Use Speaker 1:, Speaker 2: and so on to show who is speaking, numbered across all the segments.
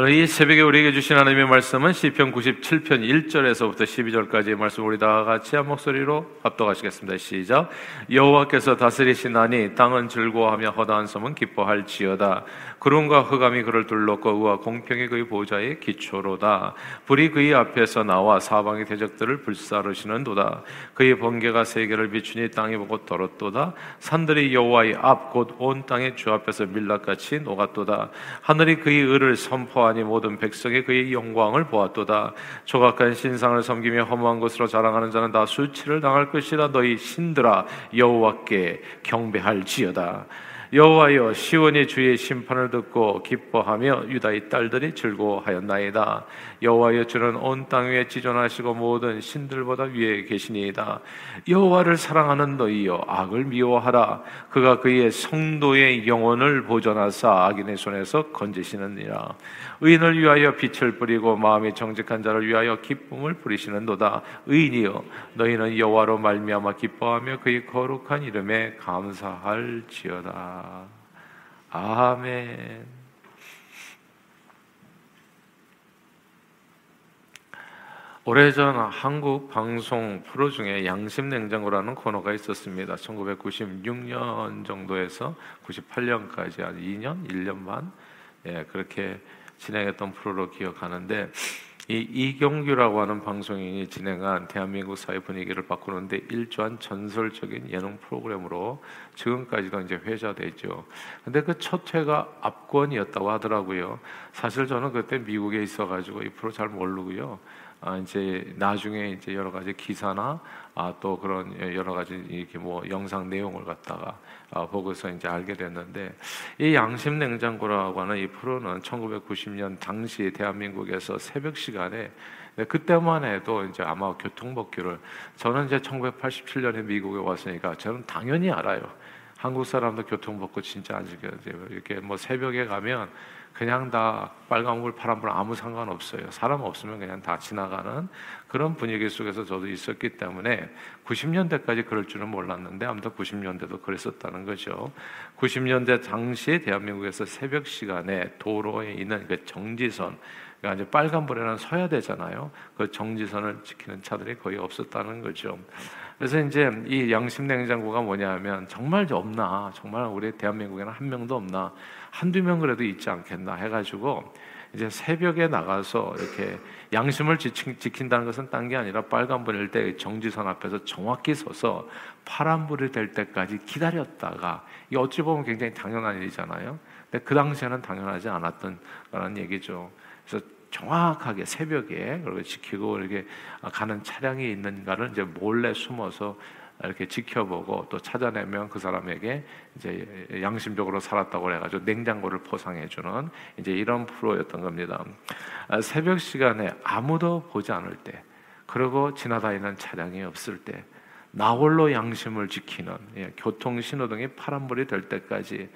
Speaker 1: 오늘 이 새벽에 우리에게 주신 하나님의 말씀은 시편 97편 1절에서부터 12절까지의 말씀 우리 다 같이 한 목소리로 합독하시겠습니다. 시작. 여호와께서 다스리시나니 땅은 즐거워하며 허다한 섬은 기뻐할지어다. 구름과 흑암이 그를 둘렀고 의와 공평이 그의 보좌의 기초로다. 불이 그의 앞에서 나와 사방의 대적들을 불사르시는도다. 그의 번개가 세계를 비추니 땅이 보고 떨었도다. 산들이 여호와의 앞 곧 온 땅의 주 앞에서 밀락같이 녹았도다. 하늘이 그의 의를 선포하 아니 모든 백성이 그의 영광을 보았도다. 조각한 신상을 섬기며 허무한 것으로 자랑하는 자는 다 수치를 당할 것이라 너희 신들아 여호와께 경배할지어다. 여호와여 시온이 주의 심판을 듣고 기뻐하며 유다의 딸들이 즐거워하였나이다. 여호와여 주는 온 땅 위에 지존하시고 모든 신들보다 위에 계시니이다. 여호와를 사랑하는 너희여 악을 미워하라. 그가 그의 성도의 영혼을 보존하사 악인의 손에서 건지시느니라. 의인을 위하여 빛을 뿌리고 마음이 정직한 자를 위하여 기쁨을 부리시는도다. 의인이여 너희는 여호와로 말미암아 기뻐하며 그의 거룩한 이름에 감사할지어다. 아멘. 오래전 한국 방송 프로 중에 양심 냉장고라는 코너가 있었습니다. 1996년 정도에서 98년까지 한 2년, 1년 반 예, 그렇게 진행했던 프로로 기억하는데 이 이경규라고 하는 방송인이 진행한 대한민국 사회 분위기를 바꾸는데 일조한 전설적인 예능 프로그램으로 지금까지도 이제 회자되죠. 근데 그 첫 회가 압권이었다고 하더라고요. 사실 저는 그때 미국에 있어가지고 이 프로 잘 모르고요. 아, 이제 나중에 이제 여러 가지 기사나 아, 또 그런 여러 가지 이렇게 뭐 영상 내용을 갖다가 아, 보고서 이제 알게 됐는데 이 양심 냉장고라고 하는 이 프로는 1990년 당시 대한민국에서 새벽 시간에 네, 그때만 해도 이제 아마 교통법규를 저는 이제 1987년에 미국에 왔으니까 저는 당연히 알아요. 한국 사람도 교통법규 진짜 안 지켜야 돼요. 이렇게 뭐 새벽에 가면 그냥 다 빨간불, 파란불 아무 상관없어요. 사람 없으면 그냥 다 지나가는 그런 분위기 속에서 저도 있었기 때문에 90년대까지 그럴 줄은 몰랐는데 아무튼 90년대도 그랬었다는 거죠. 90년대 당시에 대한민국에서 새벽 시간에 도로에 있는 그 정지선 그러니까 이제 빨간불에는 서야 되잖아요. 그 정지선을 지키는 차들이 거의 없었다는 거죠. 그래서 이제 이 양심 냉장고가 뭐냐면 정말 없나 정말 우리 대한민국에는 한 명도 없나 한두 명 그래도 있지 않겠나 해가지고 이제 새벽에 나가서 이렇게 양심을 지킨다는 것은 딴 게 아니라 빨간불일 때 정지선 앞에서 정확히 서서 파란불이 될 때까지 기다렸다가 이 어찌 보면 굉장히 당연한 일이잖아요. 근데 그 당시에는 당연하지 않았던 그런 얘기죠. 그래서 정확하게 새벽에 그리고 지키고 이렇게 가는 차량이 있는가를 이제 몰래 숨어서 이렇게 지켜보고 또 찾아내면 그 사람에게 이제 양심적으로 살았다고 해가지고 냉장고를 포상해주는 이제 이런 프로였던 겁니다. 아, 새벽 시간에 아무도 보지 않을 때, 그리고 지나다니는 차량이 없을 때, 나홀로 양심을 지키는 예, 교통 신호등이 파란불이 될 때까지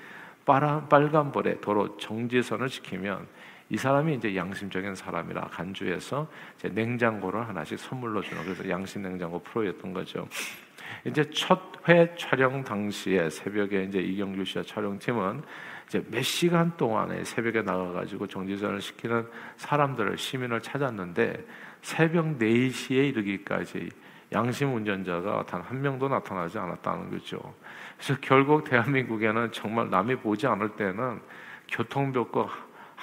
Speaker 1: 빨간 빨간불에 도로 정지선을 지키면 이 사람이 이제 양심적인 사람이라 간주해서 냉장고를 하나씩 선물로 주는 그래서 양심 냉장고 프로였던 거죠. 이제 첫 회 촬영 당시에 새벽에 이제 이경규 씨와 촬영팀은 이제 몇 시간 동안에 새벽에 나가가지고 정지선을 시키는 사람들을 시민을 찾았는데 새벽 4시에 이르기까지 양심 운전자가 단 한 명도 나타나지 않았다는 거죠. 그래서 결국 대한민국에는 정말 남이 보지 않을 때는 교통벽과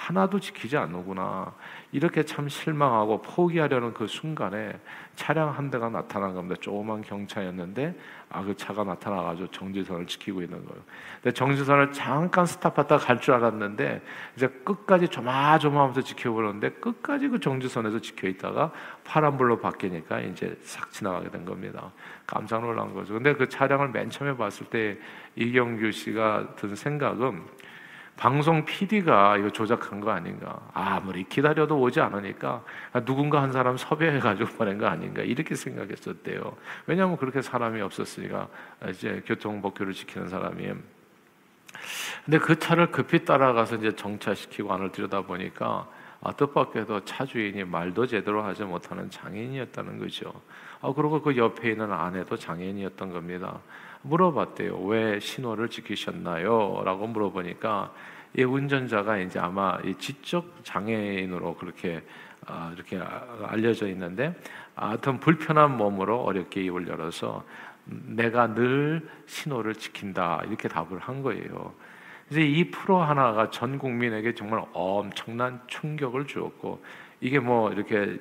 Speaker 1: 하나도 지키지 않는구나. 이렇게 참 실망하고 포기하려는 그 순간에 차량 한 대가 나타난 겁니다. 조그만 경차였는데 아 그 차가 나타나가지고 정지선을 지키고 있는 거예요. 근데 정지선을 잠깐 스탑하다 갈 줄 알았는데 이제 끝까지 조마조마하면서 지켜보는데 끝까지 그 정지선에서 지켜 있다가 파란불로 바뀌니까 이제 싹 지나가게 된 겁니다. 깜짝 놀란 거죠. 근데 그 차량을 맨 처음에 봤을 때 이경규 씨가 든 생각은 방송 PD가 이거 조작한 거 아닌가? 아무리 기다려도 오지 않으니까 누군가 한 사람 섭외해가지고 보낸 거 아닌가? 이렇게 생각했었대요. 왜냐하면 그렇게 사람이 없었으니까 이제 교통법규를 지키는 사람이. 근데 그 차를 급히 따라가서 이제 정차시키고 안을 들여다 보니까 아, 뜻밖에도 차 주인이 말도 제대로 하지 못하는 장애인이었다는 거죠. 아, 그리고 그 옆에 있는 아내도 장애인이었던 겁니다. 물어봤대요. 왜 신호를 지키셨나요? 라고 물어보니까 이 운전자가 이제 아마 이 지적 장애인으로 그렇게 아, 이렇게 알려져 있는데 하여튼 불편한 몸으로 어렵게 입을 열어서 내가 늘 신호를 지킨다 이렇게 답을 한 거예요. 이제 이 프로 하나가 전 국민에게 정말 엄청난 충격을 주었고 이게 뭐 이렇게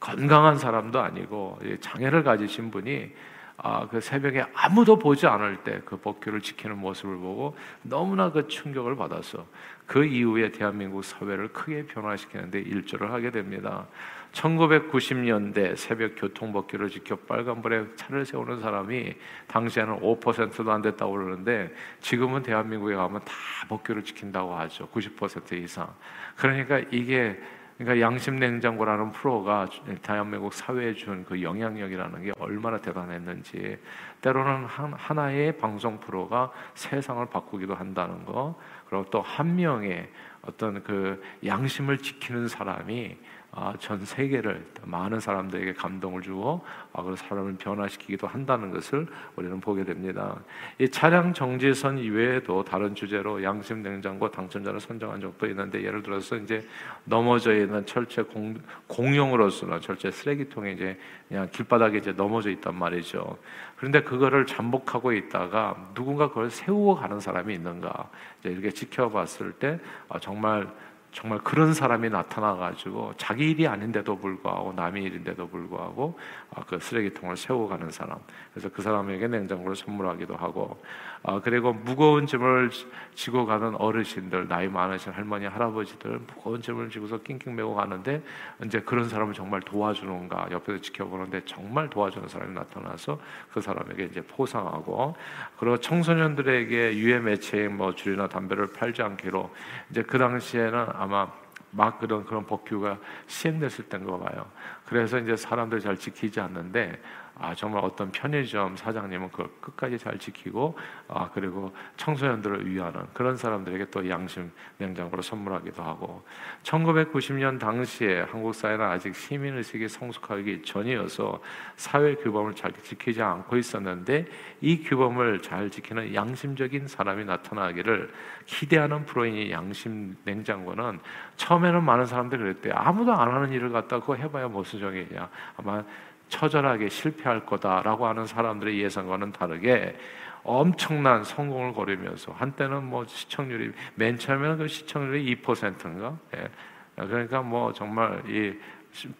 Speaker 1: 건강한 사람도 아니고 장애를 가지신 분이 아, 그 새벽에 아무도 보지 않을 때 그 법규를 지키는 모습을 보고 너무나 그 충격을 받아서 그 이후에 대한민국 사회를 크게 변화시키는데 일조를 하게 됩니다. 1990년대 새벽 교통법규를 지켜 빨간불에 차를 세우는 사람이 당시에는 5%도 안 됐다고 그러는데 지금은 대한민국에 가면 다 법규를 지킨다고 하죠. 90% 이상. 그러니까 이게 그러니까 양심 냉장고라는 프로가 대한민국 사회에 준 그 영향력이라는 게 얼마나 대단했는지 때로는 한, 하나의 방송 프로가 세상을 바꾸기도 한다는 거 그리고 또 한 명의 어떤 그 양심을 지키는 사람이 아, 전 세계를 많은 사람들에게 감동을 주고 아, 그 사람을 변화시키기도 한다는 것을 우리는 보게 됩니다. 이 차량 정지선 이외에도 다른 주제로 양심 냉장고 당첨자를 선정한 적도 있는데 예를 들어서 이제 넘어져 있는 철제 공, 공용으로서는 철제 쓰레기통에 이제 그냥 길바닥에 이제 넘어져 있단 말이죠. 그런데 그거를 잠복하고 있다가 누군가 그걸 세우고 가는 사람이 있는가 이렇게 지켜봤을 때 아, 정말 정말 그런 사람이 나타나 가지고 자기 일이 아닌데도 불구하고 남의 일인데도 불구하고 아, 그 쓰레기통을 세워 가는 사람. 그래서 그 사람에게 냉장고를 선물하기도 하고 아, 그리고 무거운 짐을 지고 가는 어르신들, 나이 많으신 할머니, 할아버지들 무거운 짐을 지고서 낑낑 메고 가는데 이제 그런 사람을 정말 도와주는가 옆에서 지켜보는데 정말 도와주는 사람이 나타나서 그 사람에게 이제 포상하고 그리고 청소년들에게 유해 매체인 뭐 줄이나 담배를 팔지 않기로 이제 그 당시에는 아마 막 그런 그런 법규가 시행됐을 때인 거 봐요. 그래서 이제 사람들 잘 지키지 않는데 아 정말 어떤 편의점 사장님은 그걸 끝까지 잘 지키고 아 그리고 청소년들을 위하는 그런 사람들에게 또 양심 냉장고를 선물하기도 하고 1990년 당시에 한국 사회는 아직 시민 의식이 성숙하기 전이어서 사회 규범을 잘 지키지 않고 있었는데 이 규범을 잘 지키는 양심적인 사람이 나타나기를 기대하는 프로인이 양심 냉장고는 처음에는 많은 사람들이 그랬대요. 아무도 안 하는 일을 갖다 그거 해봐야 무슨 정이냐. 아마 처절하게 실패할 거다라고 하는 사람들의 예상과는 다르게 엄청난 성공을 거리면서 한때는 뭐 시청률이 맨 처음에는 그 시청률이 2%인가? 예. 그러니까 뭐 정말 이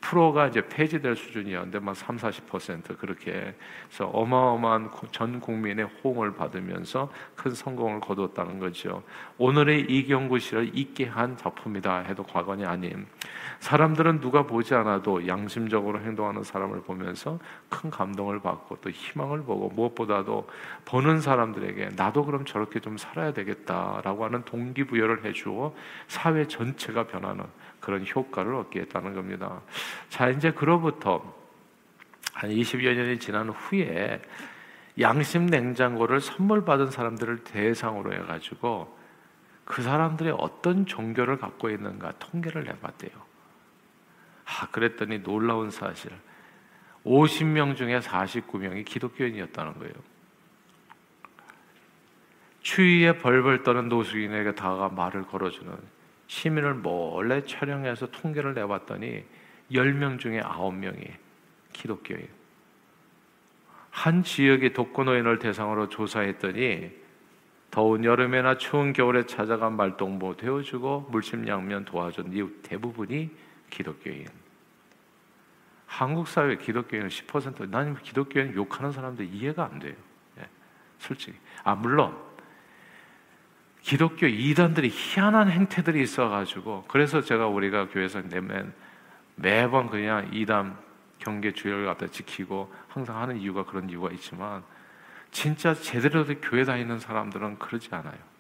Speaker 1: 프로가 이제 폐지될 수준이었는데 막 3, 40% 그렇게 해서 어마어마한 전 국민의 호응을 받으면서 큰 성공을 거뒀다는 거죠. 오늘의 이경구 씨를 잊게 한 작품이다 해도 과언이 아닌 사람들은 누가 보지 않아도 양심적으로 행동하는 사람을 보면서 큰 감동을 받고 또 희망을 보고 무엇보다도 보는 사람들에게 나도 그럼 저렇게 좀 살아야 되겠다라고 하는 동기부여를 해주고 사회 전체가 변하는 그런 효과를 얻게 했다는 겁니다. 자, 이제 그로부터 한 20여 년이 지난 후에 양심 냉장고를 선물 받은 사람들을 대상으로 해가지고 그 사람들이 어떤 종교를 갖고 있는가 통계를 내봤대요. 아, 그랬더니 놀라운 사실. 50명 중에 49명이 기독교인이었다는 거예요. 추위에 벌벌 떠는 노숙인에게 다가 말을 걸어주는 시민을 몰래 촬영해서 통계를 내봤더니 10명 중에 9명이 기독교예요. 한 지역의 독거노인을 대상으로 조사했더니 더운 여름에나 추운 겨울에 찾아간 말동무 되어주고 물심양면 도와준 이웃 대부분이 기독교인. 한국 사회 기독교인은 10%. 나는 기독교인 욕하는 사람들 이해가 안 돼요. 예, 솔직히. 아 물론 기독교 이단들이 희한한 행태들이 있어가지고 그래서 제가 우리가 교회에서 내면 매번 그냥 이단 경계 주의를 갖다 지키고 항상 하는 이유가 그런 이유가 있지만 진짜 제대로 된 교회 다니는 사람들은 그러지 않아요.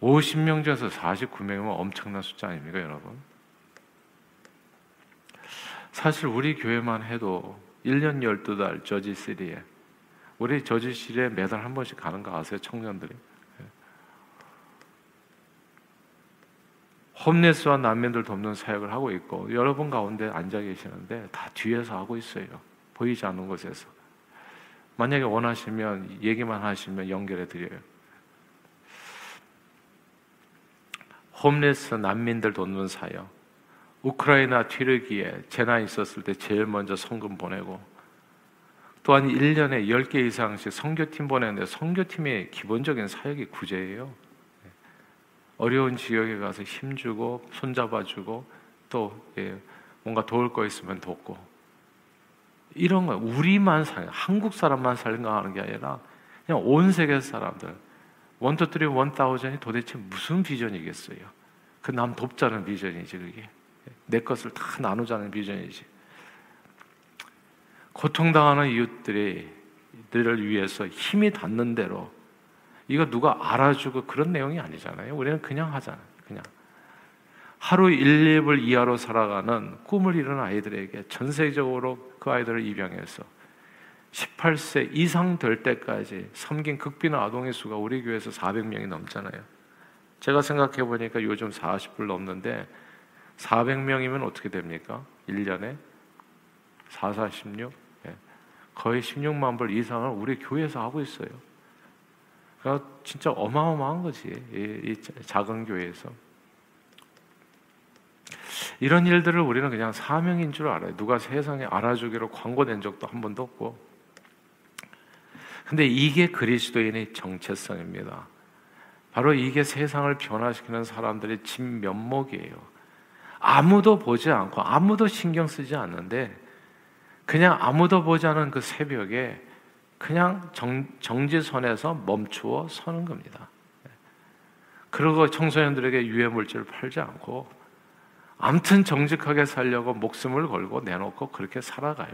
Speaker 1: 50명 중에서 49명이면 엄청난 숫자 아닙니까, 여러분? 사실 우리 교회만 해도 1년 12달 저지 시리에 우리 저지실에 매달 한 번씩 가는 거 아세요? 청년들이. 예. 홈레스와 난민들 돕는 사역을 하고 있고 여러분 가운데 앉아 계시는데 다 뒤에서 하고 있어요. 보이지 않는 곳에서. 만약에 원하시면 얘기만 하시면 연결해 드려요. 홈레스 난민들 돕는 사역, 우크라이나 튀르기에 재난 있었을 때 제일 먼저 성금 보내고 또한 1년에 10개 이상씩 선교팀 보내는데 선교팀의 기본적인 사역이 구제예요. 어려운 지역에 가서 힘주고 손잡아주고 또 예, 뭔가 도울 거 있으면 돕고 이런 거 우리만 살 한국 사람만 살생각하는 게 아니라 그냥 온 세계 사람들 one two three one thousand이 도대체 무슨 비전이겠어요? 그 남 돕자는 비전이지 그게 내 것을 다 나누자는 비전이지. 고통당하는 이웃들이 들을 위해서 힘이 닿는 대로 이거 누가 알아주고 그런 내용이 아니잖아요. 우리는 그냥 하잖아요. 하루 1, 2불 이하로 살아가는 굶주린 아이들에게 전 세계적으로 그 아이들을 입양해서 18세 이상 될 때까지 섬긴 극빈 아동의 수가 우리 교회에서 400명이 넘잖아요. 제가 생각해 보니까 요즘 40불 넘는데 400명이면 어떻게 됩니까? 1년에 4, 4, 16? 예. 거의 16만 불 이상을 우리 교회에서 하고 있어요. 그러니까 진짜 어마어마한 거지. 이, 이 작은 교회에서. 이런 일들을 우리는 그냥 사명인 줄 알아요. 누가 세상에 알아주기로 광고된 적도 한 번도 없고. 근데 이게 그리스도인의 정체성입니다. 바로 이게 세상을 변화시키는 사람들의 진면목이에요. 아무도 보지 않고 아무도 신경 쓰지 않는데 그냥 아무도 보지 않은 그 새벽에 그냥 정, 정지선에서 멈추어 서는 겁니다. 그리고 청소년들에게 유해 물질을 팔지 않고 암튼 정직하게 살려고 목숨을 걸고 내놓고 그렇게 살아가요.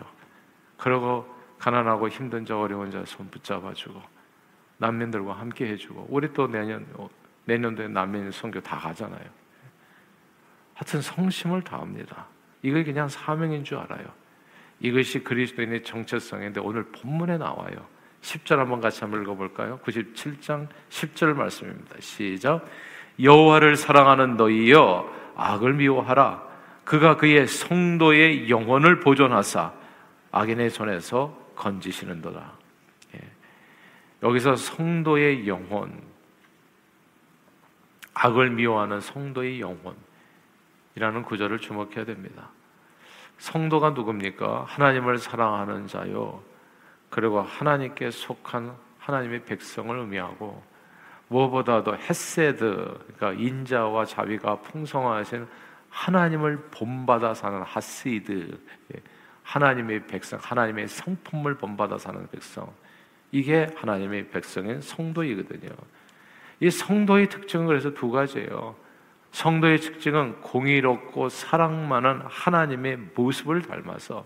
Speaker 1: 그리고 가난하고 힘든 자 어려운 자 손 붙잡아주고 난민들과 함께 해주고 우리 또 내년 내년도에 난민 선교 다 가잖아요. 하여튼 성심을 다합니다. 이걸 그냥 사명인 줄 알아요. 이것이 그리스도인의 정체성인데 오늘 본문에 나와요. 10절 한번 같이 한번 읽어볼까요? 97장 10절 말씀입니다. 시작. 여호와를 사랑하는 너희여 악을 미워하라. 그가 그의 성도의 영혼을 보존하사 악인의 손에서 건지시는도다. 예. 여기서 성도의 영혼, 악을 미워하는 성도의 영혼이라는 구절을 주목해야 됩니다. 성도가 누굽니까? 하나님을 사랑하는 자요. 그리고 하나님께 속한 하나님의 백성을 의미하고 무엇보다도 헤세드, 그러니까 인자와 자비가 풍성하신 하나님을 본받아 사는 하시드, 예, 하나님의 백성, 하나님의 성품을 본받아 사는 백성. 이게 하나님의 백성인 성도이거든요. 이 성도의 특징은 그래서 두 가지예요. 성도의 특징은 공의롭고 사랑 많은 하나님의 모습을 닮아서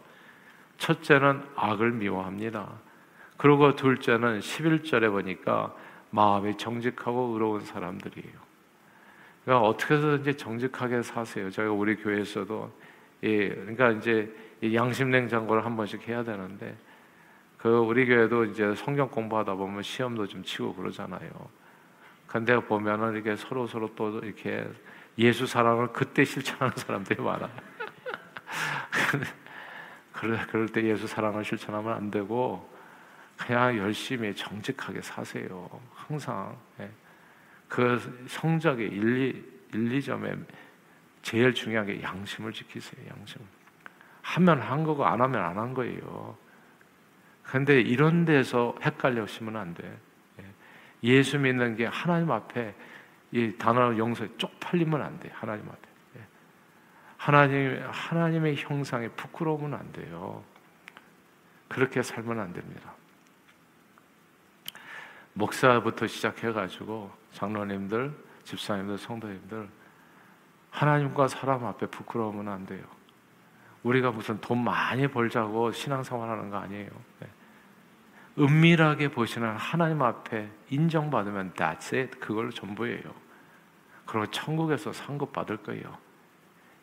Speaker 1: 첫째는 악을 미워합니다. 그리고 둘째는 11절에 보니까 마음이 정직하고 의로운 사람들이에요. 그러니까 어떻게 해서든지 정직하게 사세요. 저희가 우리 교회에서도 예, 그러니까 이제 양심 냉장고를 한 번씩 해야 되는데 그 우리 교회도 이제 성경 공부하다 보면 시험도 좀 치고 그러잖아요. 근데 보면은 이게 서로 서로 또 이렇게 예수 사랑을 그때 실천하는 사람들이 많아. 그럴, 그럴 때 예수 사랑을 실천하면 안 되고 그냥 열심히 정직하게 사세요. 항상 예. 그 성적의 1, 2, 2점에 제일 중요한 게 양심을 지키세요. 양심. 하면 한 거고 안 하면 안 한 거예요. 근데 이런 데서 헷갈려시면 안 돼. 예. 예수 믿는 게 하나님 앞에 이 단어 용서에 쪽팔리면 안 돼. 하나님 앞에. 예. 하나님 하나님의 형상에 부끄러우면 안 돼요. 그렇게 살면 안 됩니다. 목사부터 시작해 가지고 장로님들, 집사님들, 성도님들 하나님과 사람 앞에 부끄러우면 안 돼요. 우리가 무슨 돈 많이 벌자고 신앙생활 하는 거 아니에요. 네. 은밀하게 보시는 하나님 앞에 인정받으면 that's it. 그걸로 전부예요. 그리고 천국에서 상급 받을 거예요.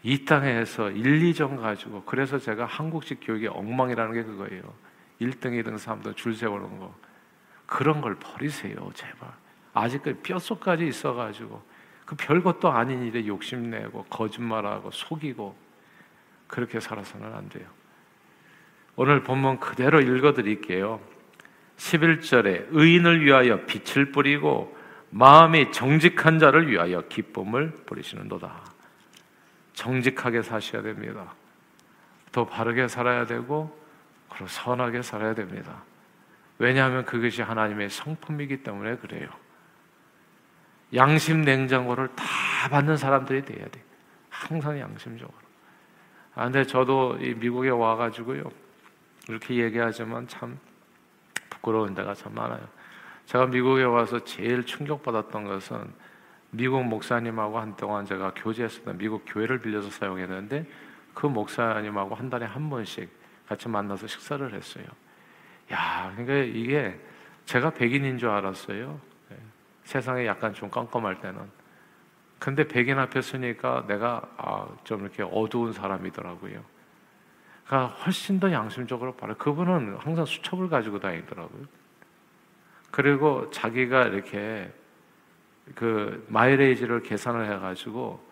Speaker 1: 이 땅에서 1, 2점 가지고 그래서 제가 한국식 교육의 엉망이라는 게 그거예요. 1등, 2등, 3등 줄 세우는 거. 그런 걸 버리세요, 제발. 아직까지 뼛속까지 있어가지고 그 별것도 아닌 일에 욕심내고 거짓말하고 속이고 그렇게 살아서는 안 돼요. 오늘 본문 그대로 읽어드릴게요. 11절에 의인을 위하여 빛을 뿌리고 마음이 정직한 자를 위하여 기쁨을 부리시는도다. 정직하게 사셔야 됩니다. 더 바르게 살아야 되고 그리고 선하게 살아야 됩니다. 왜냐하면 그것이 하나님의 성품이기 때문에 그래요. 양심 냉장고를 다 받는 사람들이 돼야 돼. 항상 양심적으로. 아, 근데 저도 이 미국에 와가지고요. 이렇게 얘기하지만 참 부끄러운 데가 참 많아요. 제가 미국에 와서 제일 충격받았던 것은 미국 목사님하고 한동안 제가 교제했었던 미국 교회를 빌려서 사용했는데 그 목사님하고 한 달에 한 번씩 같이 만나서 식사를 했어요. 야, 그러니까 이게 제가 백인인 줄 알았어요. 네. 세상에 약간 좀 깜깜할 때는. 근데 백인 앞에 서니까 내가 아, 좀 이렇게 어두운 사람이더라고요. 그러니까 훨씬 더 양심적으로 바로 그분은 항상 수첩을 가지고 다니더라고요. 그리고 자기가 이렇게 그 마일레이지를 계산을 해가지고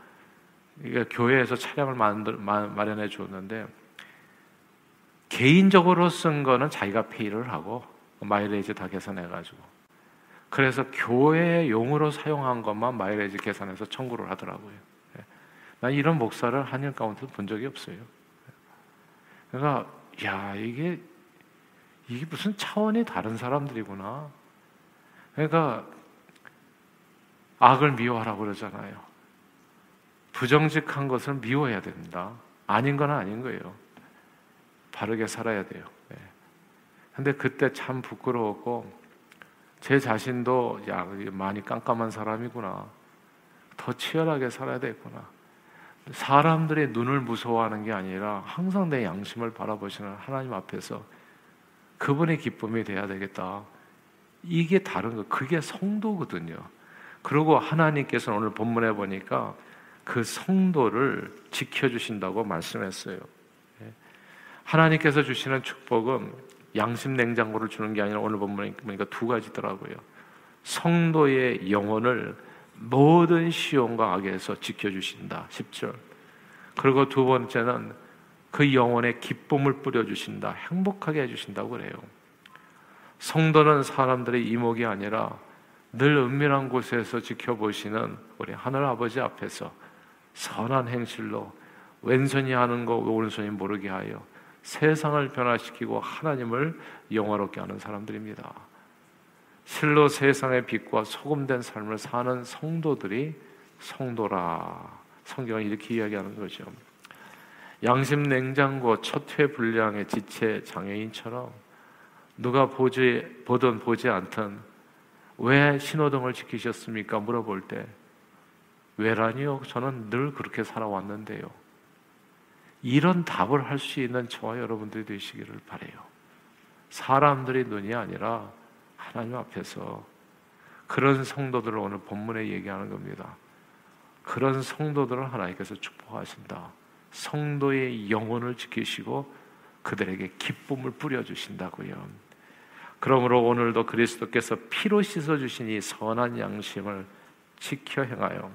Speaker 1: 이게 교회에서 차량을 만들, 마련해 줬는데 개인적으로 쓴 거는 자기가 페이를 하고 마일레이지 다 계산해 가지고 그래서 교회 용으로 사용한 것만 마일레이지 계산해서 청구를 하더라고요. 예. 난 이런 목사를 한일 가운데 본 적이 없어요. 그러니까 야 이게 이게 무슨 차원이 다른 사람들이구나. 그러니까 악을 미워하라고 그러잖아요. 부정직한 것을 미워해야 됩니다. 아닌 건 아닌 거예요. 바르게 살아야 돼요. 네. 근데 그때 참 부끄러웠고 제 자신도 야 많이 깜깜한 사람이구나. 더 치열하게 살아야 되구나. 사람들의 눈을 무서워하는 게 아니라 항상 내 양심을 바라보시는 하나님 앞에서 그분의 기쁨이 돼야 되겠다. 이게 다른 거, 그게 성도거든요. 그리고 하나님께서 오늘 본문에 보니까 그 성도를 지켜주신다고 말씀했어요. 예. 하나님께서 주시는 축복은 양심 냉장고를 주는 게 아니라 오늘 본문에 보니까 두 가지더라고요. 성도의 영혼을 모든 시험과 악에서 지켜주신다. 10절. 그리고 두 번째는 그 영혼에 기쁨을 뿌려주신다. 행복하게 해주신다고 그래요. 성도는 사람들의 이목이 아니라 늘 은밀한 곳에서 지켜보시는 우리 하늘 아버지 앞에서 선한 행실로 왼손이 하는 거 오른손이 모르게 하여 세상을 변화시키고 하나님을 영화롭게 하는 사람들입니다. 실로 세상의 빛과 소금된 삶을 사는 성도들이 성도라. 성경은 이렇게 이야기하는 거죠. 양심 냉장고 첫회 불량의 지체 장애인처럼 누가 보지 보든 보지 않든 왜 신호등을 지키셨습니까? 물어볼 때 왜라니요? 저는 늘 그렇게 살아왔는데요. 이런 답을 할 수 있는 저와 여러분들이 되시기를 바래요. 사람들의 눈이 아니라 하나님 앞에서 그런 성도들을 오늘 본문에 얘기하는 겁니다. 그런 성도들을 하나님께서 축복하신다. 성도의 영혼을 지키시고 그들에게 기쁨을 뿌려주신다고요. 그러므로 오늘도 그리스도께서 피로 씻어주신 이 선한 양심을 지켜 행하여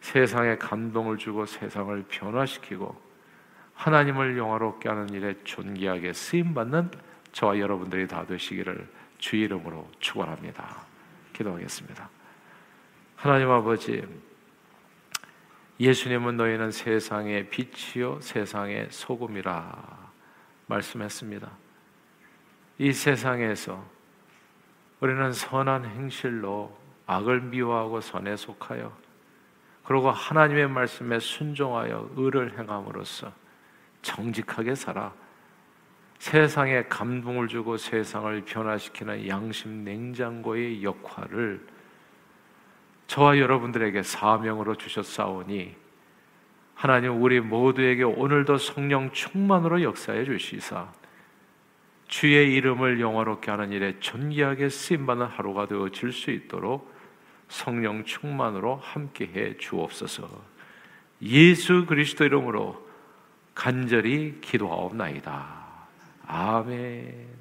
Speaker 1: 세상에 감동을 주고 세상을 변화시키고 하나님을 영화롭게 하는 일에 존귀하게 쓰임 받는 저와 여러분들이 다 되시기를 주 이름으로 축원합니다. 기도하겠습니다. 하나님 아버지 예수님은 너희는 세상의 빛이요 세상의 소금이라 말씀했습니다. 이 세상에서 우리는 선한 행실로 악을 미워하고 선에 속하여 그리고 하나님의 말씀에 순종하여 의를 행함으로써 정직하게 살아 세상에 감동을 주고 세상을 변화시키는 양심 냉장고의 역할을 저와 여러분들에게 사명으로 주셨사오니 하나님 우리 모두에게 오늘도 성령 충만으로 역사해 주시사 주의 이름을 영화롭게 하는 일에 존귀하게 쓰임 받는 하루가 되어 질 수 있도록 성령 충만으로 함께해 주옵소서. 예수 그리스도 이름으로 간절히 기도하옵나이다. 아멘.